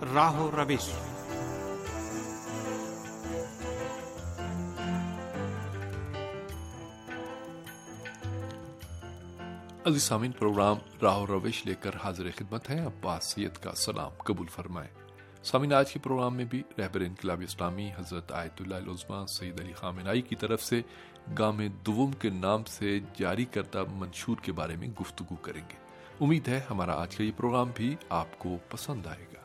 راہ و روش عزیز سامین پروگرام راہ و روش لے کر حاضر خدمت ہے۔ عباس سید کا سلام قبول فرمائے سامین آج کے پروگرام میں بھی رہبر انقلاب اسلامی حضرت آیت اللہ العظمہ سعید علی خامنائی کی طرف سے گام دوم کے نام سے جاری کردہ منشور کے بارے میں گفتگو کریں گے۔ امید ہے ہمارا آج کا یہ پروگرام بھی آپ کو پسند آئے گا۔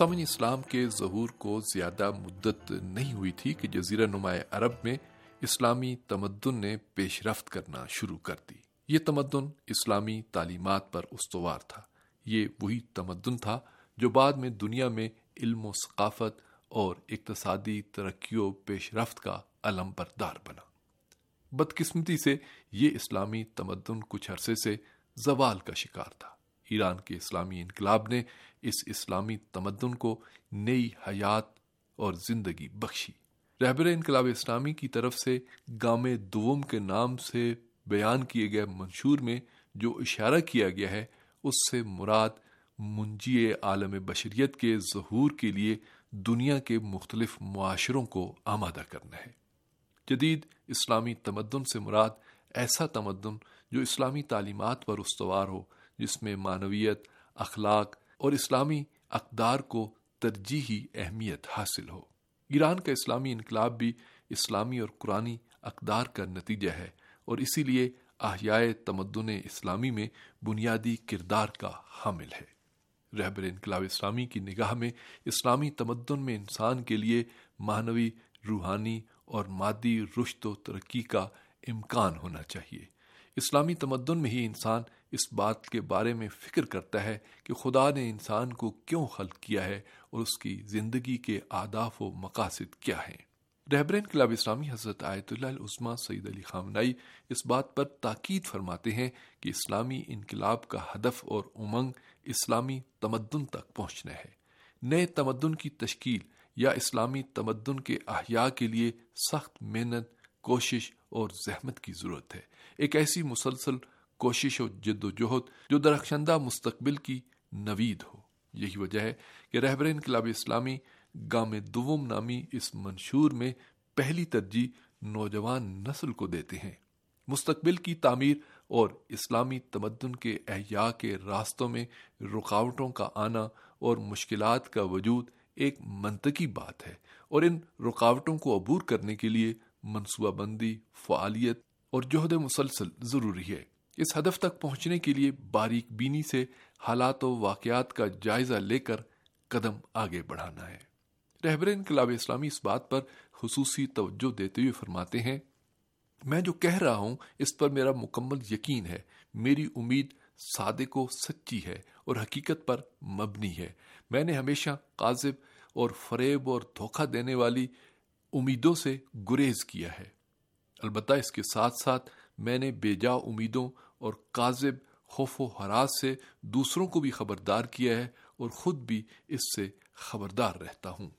سامن اسلام کے ظہور کو زیادہ مدت نہیں ہوئی تھی کہ جزیرہ نمایاں عرب میں اسلامی تمدن نے پیش رفت کرنا شروع کر دی۔ یہ تمدن اسلامی تعلیمات پر استوار تھا۔ یہ وہی تمدن تھا جو بعد میں دنیا میں علم و ثقافت اور اقتصادی ترقی و پیش رفت کا علم بردار بنا۔ بدقسمتی سے یہ اسلامی تمدن کچھ عرصے سے زوال کا شکار تھا۔ ایران کے اسلامی انقلاب نے اس اسلامی تمدن کو نئی حیات اور زندگی بخشی۔ رہبر انقلاب اسلامی کی طرف سے گام دوم کے نام سے بیان کیے گئے منشور میں جو اشارہ کیا گیا ہے، اس سے مراد منجی عالم بشریت کے ظہور کے لیے دنیا کے مختلف معاشروں کو آمادہ کرنا ہے۔ جدید اسلامی تمدن سے مراد ایسا تمدن جو اسلامی تعلیمات پر استوار ہو جس میں معنویت، اخلاق اور اسلامی اقدار کو ترجیحی اہمیت حاصل ہو۔ ایران کا اسلامی انقلاب بھی اسلامی اور قرآنی اقدار کا نتیجہ ہے اور اسی لیے احیاء تمدن اسلامی میں بنیادی کردار کا حامل ہے۔ رہبر انقلاب اسلامی کی نگاہ میں اسلامی تمدن میں انسان کے لیے معنوی، روحانی اور مادی رشت و ترقی کا امکان ہونا چاہیے۔ اسلامی تمدن میں ہی انسان اس بات کے بارے میں فکر کرتا ہے کہ خدا نے انسان کو کیوں خلق کیا ہے اور اس کی زندگی کے آداف و مقاصد کیا ہیں۔ رہبر انقلاب اسلامی حضرت آیت اللہ العثمہ سعید علی خامنائی اس بات پر تاکید فرماتے ہیں کہ اسلامی انقلاب کا ہدف اور امنگ اسلامی تمدن تک پہنچنا ہے۔ نئے تمدن کی تشکیل یا اسلامی تمدن کے احیاء کے لیے سخت محنت، کوشش اور زحمت کی ضرورت ہے۔ ایک ایسی مسلسل کوشش و جد و جہد جو درخشندہ مستقبل کی نوید ہو۔ یہی وجہ ہے کہ رہبر انقلاب اسلامی گام دوم نامی اس منشور میں پہلی ترجیح نوجوان نسل کو دیتے ہیں۔ مستقبل کی تعمیر اور اسلامی تمدن کے احیاء کے راستوں میں رکاوٹوں کا آنا اور مشکلات کا وجود ایک منطقی بات ہے اور ان رکاوٹوں کو عبور کرنے کے لیے منصوبہ بندی، فعالیت اور جہد مسلسل ضروری ہے۔ اس ہدف تک پہنچنے کے لیے باریک بینی سے حالات و واقعات کا جائزہ لے کر قدم آگے بڑھانا ہے۔ رہبر انقلاب اسلامی اس بات پر خصوصی توجہ دیتے ہوئے فرماتے ہیں، میں جو کہہ رہا ہوں، اس پر میرا مکمل یقین ہے۔ میری امید صادق و سچی ہے اور حقیقت پر مبنی ہے۔ میں نے ہمیشہ قاذب اور فریب اور دھوکہ دینے والی امیدوں سے گریز کیا ہے۔ البتہ اس کے ساتھ ساتھ میں نے بے جا امیدوں اور کاذب خوف و حراس سے دوسروں کو بھی خبردار کیا ہے اور خود بھی اس سے خبردار رہتا ہوں۔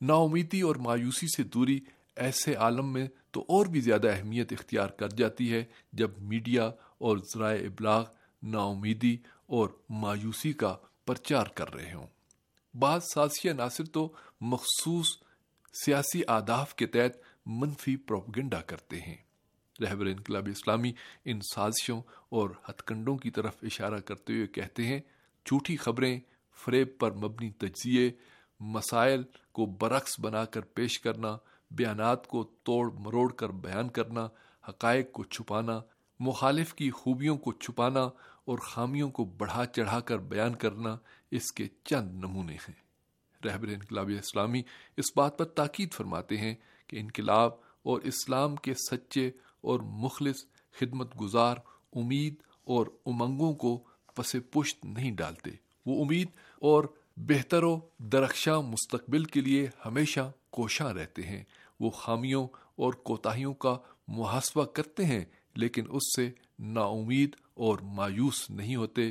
نا امیدی اور مایوسی سے دوری ایسے عالم میں تو اور بھی زیادہ اہمیت اختیار کر جاتی ہے جب میڈیا اور ذرائع ابلاغ نا امیدی اور مایوسی کا پرچار کر رہے ہوں۔ بعض سازی عناصر تو مخصوص سیاسی آداف کے تحت منفی پروپگنڈا کرتے ہیں۔ رہبر انقلاب اسلامی ان سازشوں اور ہتھ کنڈوں کی طرف اشارہ کرتے ہوئے کہتے ہیں، جھوٹی خبریں فریب پر مبنی تجزیے، مسائل کو برعکس بنا کر پیش کرنا، بیانات کو توڑ مروڑ کر بیان کرنا، حقائق کو چھپانا، مخالف کی خوبیوں کو چھپانا اور خامیوں کو بڑھا چڑھا کر بیان کرنا اس کے چند نمونے ہیں۔ رہبر انقلاب اسلامی اس بات پر تاکید فرماتے ہیں کہ انقلاب اور اسلام کے سچے اور مخلص خدمت گزار، امید اور امنگوں کو پس پشت نہیں ڈالتے۔ وہ امید اور بہتر و درخشاں مستقبل کے لیے ہمیشہ کوشاں رہتے ہیں۔ وہ خامیوں اور کوتاہیوں کا محاسبہ کرتے ہیں، لیکن اس سے نا امید اور مایوس نہیں ہوتے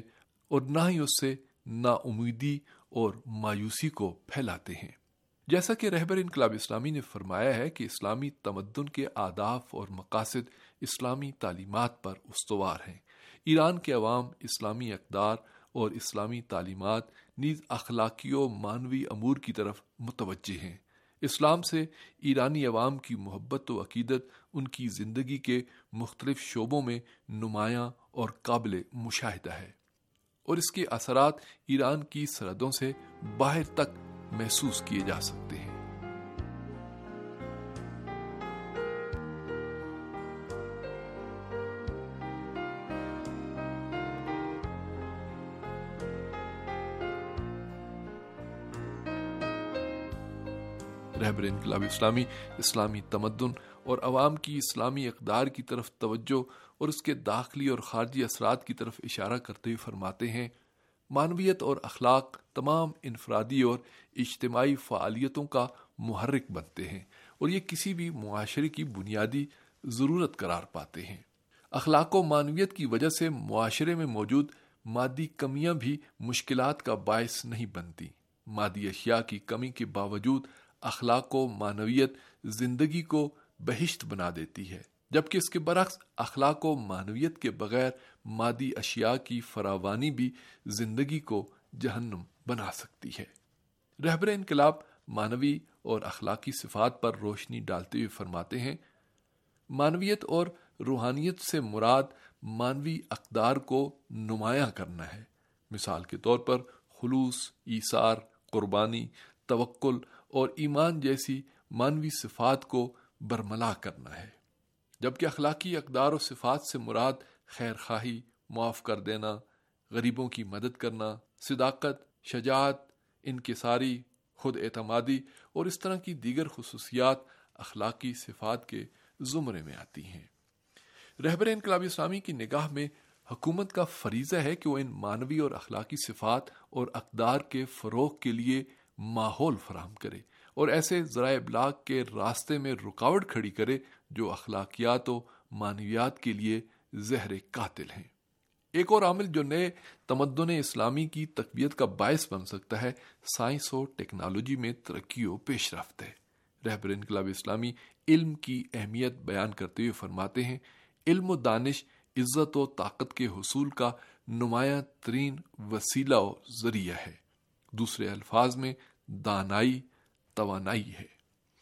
اور نہ ہی اس سے نا امیدی اور مایوسی کو پھیلاتے ہیں۔ جیسا کہ رہبر انقلاب اسلامی نے فرمایا ہے کہ اسلامی تمدن کے آداف اور مقاصد اسلامی تعلیمات پر استوار ہیں۔ ایران کے عوام اسلامی اقدار اور اسلامی تعلیمات نیز اخلاقی و مانوی امور کی طرف متوجہ ہیں۔ اسلام سے ایرانی عوام کی محبت و عقیدت، ان کی زندگی کے مختلف شعبوں میں نمایاں اور قابل مشاہدہ ہے۔ اور اس کے اثرات ایران کی سرحدوں سے باہر تک محسوس کیے جا سکتے ہیں۔ رہبر انقلاب اسلامی اسلامی تمدن اور عوام کی اسلامی اقدار کی طرف توجہ اور اس کے داخلی اور خارجی اثرات کی طرف اشارہ کرتے ہوئے فرماتے ہیں، معنویت اور اخلاق تمام انفرادی اور اجتماعی فعالیتوں کا محرک بنتے ہیں اور یہ کسی بھی معاشرے کی بنیادی ضرورت قرار پاتے ہیں۔ اخلاق و معنویت کی وجہ سے معاشرے میں موجود مادی کمیاں بھی مشکلات کا باعث نہیں بنتی۔ مادی اشیاء کی کمی کے باوجود اخلاق و معنویت زندگی کو بہشت بنا دیتی ہے، جبکہ اس کے برعکس اخلاق و معنویت کے بغیر مادی اشیاء کی فراوانی بھی زندگی کو جہنم بنا سکتی ہے۔ رہبر انقلاب مانوی اور اخلاقی صفات پر روشنی ڈالتے ہوئے فرماتے ہیں مانویت اور روحانیت سے مراد مانوی اقدار کو نمایاں کرنا ہے۔ مثال کے طور پر، خلوص، ایثار، قربانی، توکل اور ایمان جیسی مانوی صفات کو برملا کرنا ہے۔ جبکہ اخلاقی اقدار و صفات سے مراد خیر خواہی معاف کر دینا، غریبوں کی مدد کرنا، صداقت، شجاعت، انکساری، خود اعتمادی اور اس طرح کی دیگر خصوصیات اخلاقی صفات کے زمرے میں آتی ہیں۔ رہبر انقلابی اسلامی کی نگاہ میں حکومت کا فریضہ ہے کہ وہ ان مانوی اور اخلاقی صفات اور اقدار کے فروغ کے لیے ماحول فراہم کرے اور ایسے ذرائع ابلاغ کے راستے میں رکاوٹ کھڑی کرے جو اخلاقیات و معنویات کے لیے زہر قاتل ہیں۔ ایک اور عامل جو نئے تمدن اسلامی کی تقویت کا باعث بن سکتا ہے، سائنس و ٹیکنالوجی میں ترقی و پیش رفت ہے۔ رہبر انقلاب اسلامی علم کی اہمیت بیان کرتے ہوئے فرماتے ہیں، علم و دانش عزت و طاقت کے حصول کا نمایاں ترین وسیلہ و ذریعہ ہے۔ دوسرے الفاظ میں دانائی توانائی ہے۔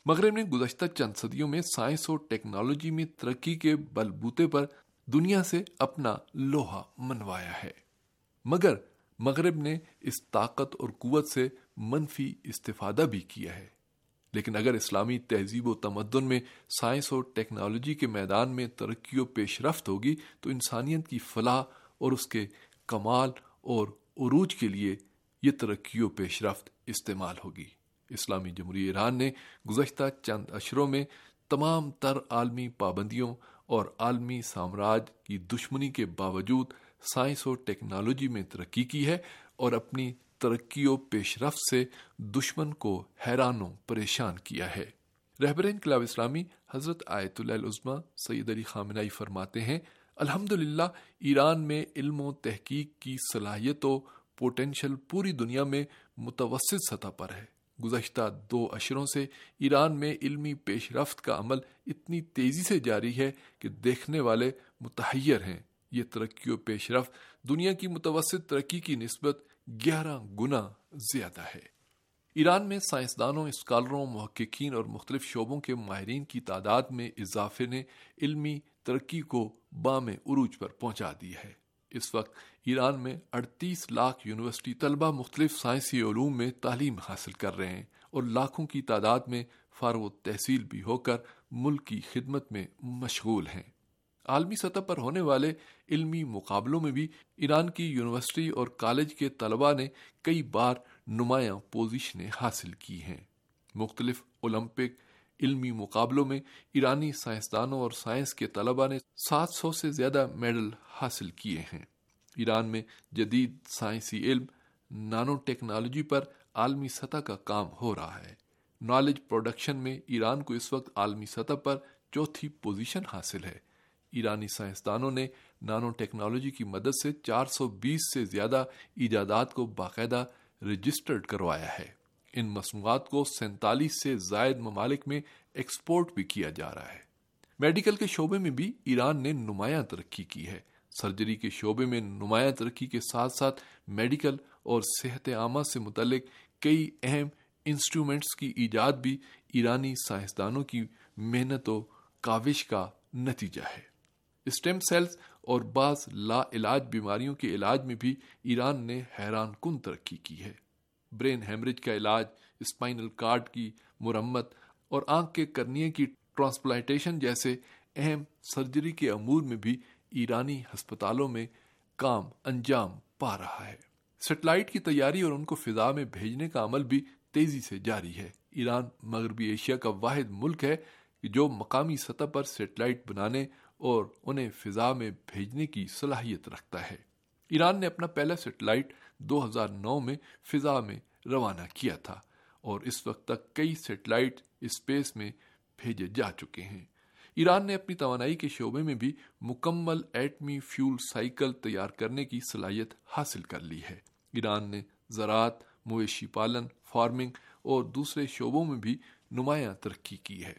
مغرب نے گزشتہ چند صدیوں میں سائنس اور ٹیکنالوجی میں ترقی کے بل بوتے پر دنیا سے اپنا لوہا منوایا ہے۔ مگر مغرب نے اس طاقت اور قوت سے منفی استفادہ بھی کیا ہے۔ لیکن اگر اسلامی تہذیب و تمدن میں سائنس اور ٹیکنالوجی کے میدان میں ترقی و پیش رفت ہوگی تو انسانیت کی فلاح اور اس کے کمال اور عروج کے لیے یہ ترقی و پیش رفت استعمال ہوگی۔ اسلامی جمہوری ایران نے گزشتہ چند اشروں میں تمام تر عالمی پابندیوں اور عالمی سامراج کی دشمنی کے باوجود سائنس اور ٹیکنالوجی میں ترقی کی ہے اور اپنی ترقی و پیش رفت سے دشمن کو حیران و پریشان کیا ہے۔ رہبر انقلاب اسلامی حضرت آیت اللہ العظمہ سید علی خامنائی فرماتے ہیں الحمد ایران میں علم و تحقیق کی صلاحیت و پوٹینشل پوری دنیا میں متوسط سطح پر ہے۔ گزشتہ دو اشروں سے ایران میں علمی پیش رفت کا عمل اتنی تیزی سے جاری ہے کہ دیکھنے والے متحیر ہیں۔ یہ ترقی و پیش رفت دنیا کی متوسط ترقی کی نسبت گیارہ گنا زیادہ ہے۔ ایران میں سائنسدانوں، اسکالروں، محققین اور مختلف شعبوں کے ماہرین کی تعداد میں اضافے نے علمی ترقی کو بام عروج پر پہنچا دی ہے۔ اس وقت ایران میں اڑتیس لاکھ یونیورسٹی طلبہ مختلف سائنسی علوم میں تعلیم حاصل کر رہے ہیں اور لاکھوں کی تعداد میں فارغ تحصیل بھی ہو کر ملک کی خدمت میں مشغول ہیں۔ عالمی سطح پر ہونے والے علمی مقابلوں میں بھی ایران کی یونیورسٹی اور کالج کے طلبہ نے کئی بار نمایاں پوزیشنیں حاصل کی ہیں۔ مختلف اولمپک علمی مقابلوں میں ایرانی سائنسدانوں اور سائنس کے طلبہ نے سات سو سے زیادہ میڈل حاصل کیے ہیں۔ ایران میں جدید سائنسی علم نانو ٹیکنالوجی پر عالمی سطح کا کام ہو رہا ہے۔ نالج پروڈکشن میں ایران کو اس وقت عالمی سطح پر چوتھی پوزیشن حاصل ہے۔ ایرانی سائنسدانوں نے نانو ٹیکنالوجی کی مدد سے چار سو بیس سے زیادہ ایجادات کو باقاعدہ رجسٹرڈ کروایا ہے۔ ان مصنوعات کو سینتالیس سے زائد ممالک میں ایکسپورٹ بھی کیا جا رہا ہے۔ میڈیکل کے شعبے میں بھی ایران نے نمایاں ترقی کی ہے۔ سرجری کے شعبے میں نمایاں ترقی کے ساتھ ساتھ میڈیکل اور صحت عامہ سے متعلق کئی اہم انسٹرومنٹس کی ایجاد بھی ایرانی سائنسدانوں کی محنت و کاوش کا نتیجہ ہے۔ اسٹیم سیلز اور بعض لا علاج بیماریوں کے علاج میں بھی ایران نے حیران کن ترقی کی ہے۔ برین ہیمریج کا علاج، اسپائنل کارڈ کی مرمت اور آنکھ کے کرنیے کی ٹرانسپلانٹیشن جیسے اہم سرجری کے امور میں بھی ایرانی ہسپتالوں میں کام انجام پا رہا ہے۔ سیٹلائٹ کی تیاری اور ان کو فضا میں بھیجنے کا عمل بھی تیزی سے جاری ہے۔ ایران، مغربی ایشیا کا واحد ملک ہے جو مقامی سطح پر سیٹلائٹ بنانے اور انہیں فضا میں بھیجنے کی صلاحیت رکھتا ہے۔ ایران نے اپنا پہلا سیٹلائٹ دو ہزار نو میں فضا میں روانہ کیا تھا اور اس وقت تک کئی سیٹلائٹ اسپیس میں بھیجے جا چکے ہیں۔ ایران نے اپنی توانائی کے شعبے میں بھی مکمل ایٹمی فیول سائیکل تیار کرنے کی صلاحیت حاصل کر لی ہے۔ ایران نے زراعت، مویشی پالن، فارمنگ اور دوسرے شعبوں میں بھی نمایاں ترقی کی ہے۔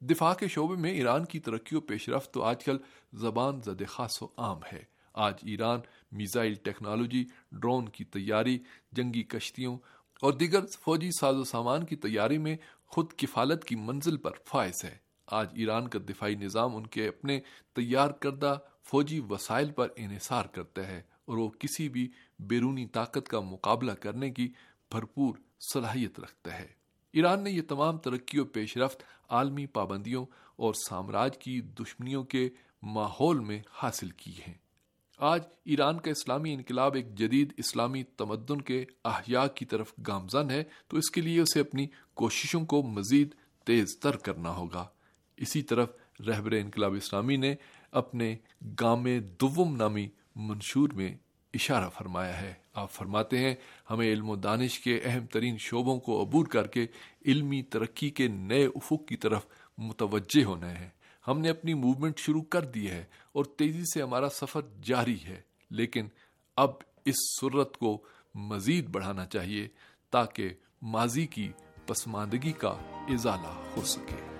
دفاع کے شعبے میں ایران کی ترقی و پیش رفت تو آج کل زبان زد خاص و عام ہے۔ آج ایران میزائل ٹیکنالوجی، ڈرون کی تیاری، جنگی کشتیوں اور دیگر فوجی ساز و سامان کی تیاری میں خود کفالت کی منزل پر فائز ہے۔ آج ایران کا دفاعی نظام ان کے اپنے تیار کردہ فوجی وسائل پر انحصار کرتا ہے اور وہ کسی بھی بیرونی طاقت کا مقابلہ کرنے کی بھرپور صلاحیت رکھتا ہے۔ ایران نے یہ تمام ترقی و پیش رفت، عالمی پابندیوں اور سامراج کی دشمنیوں کے ماحول میں حاصل کی ہیں۔ آج ایران کا اسلامی انقلاب ایک جدید اسلامی تمدن کے احیاء کی طرف گامزن ہے، تو اس کے لیے اسے اپنی کوششوں کو مزید تیز تر کرنا ہوگا۔ اسی طرف رہبر انقلاب اسلامی نے اپنے گام دوم نامی منشور میں اشارہ فرمایا ہے۔ آپ فرماتے ہیں، ہمیں علم و دانش کے اہم ترین شعبوں کو عبور کر کے علمی ترقی کے نئے افق کی طرف متوجہ ہونا ہے۔ ہم نے اپنی موومنٹ شروع کر دی ہے اور تیزی سے ہمارا سفر جاری ہے۔ لیکن اب اس صورت کو مزید بڑھانا چاہیے تاکہ ماضی کی پسماندگی کا ازالہ ہو سکے۔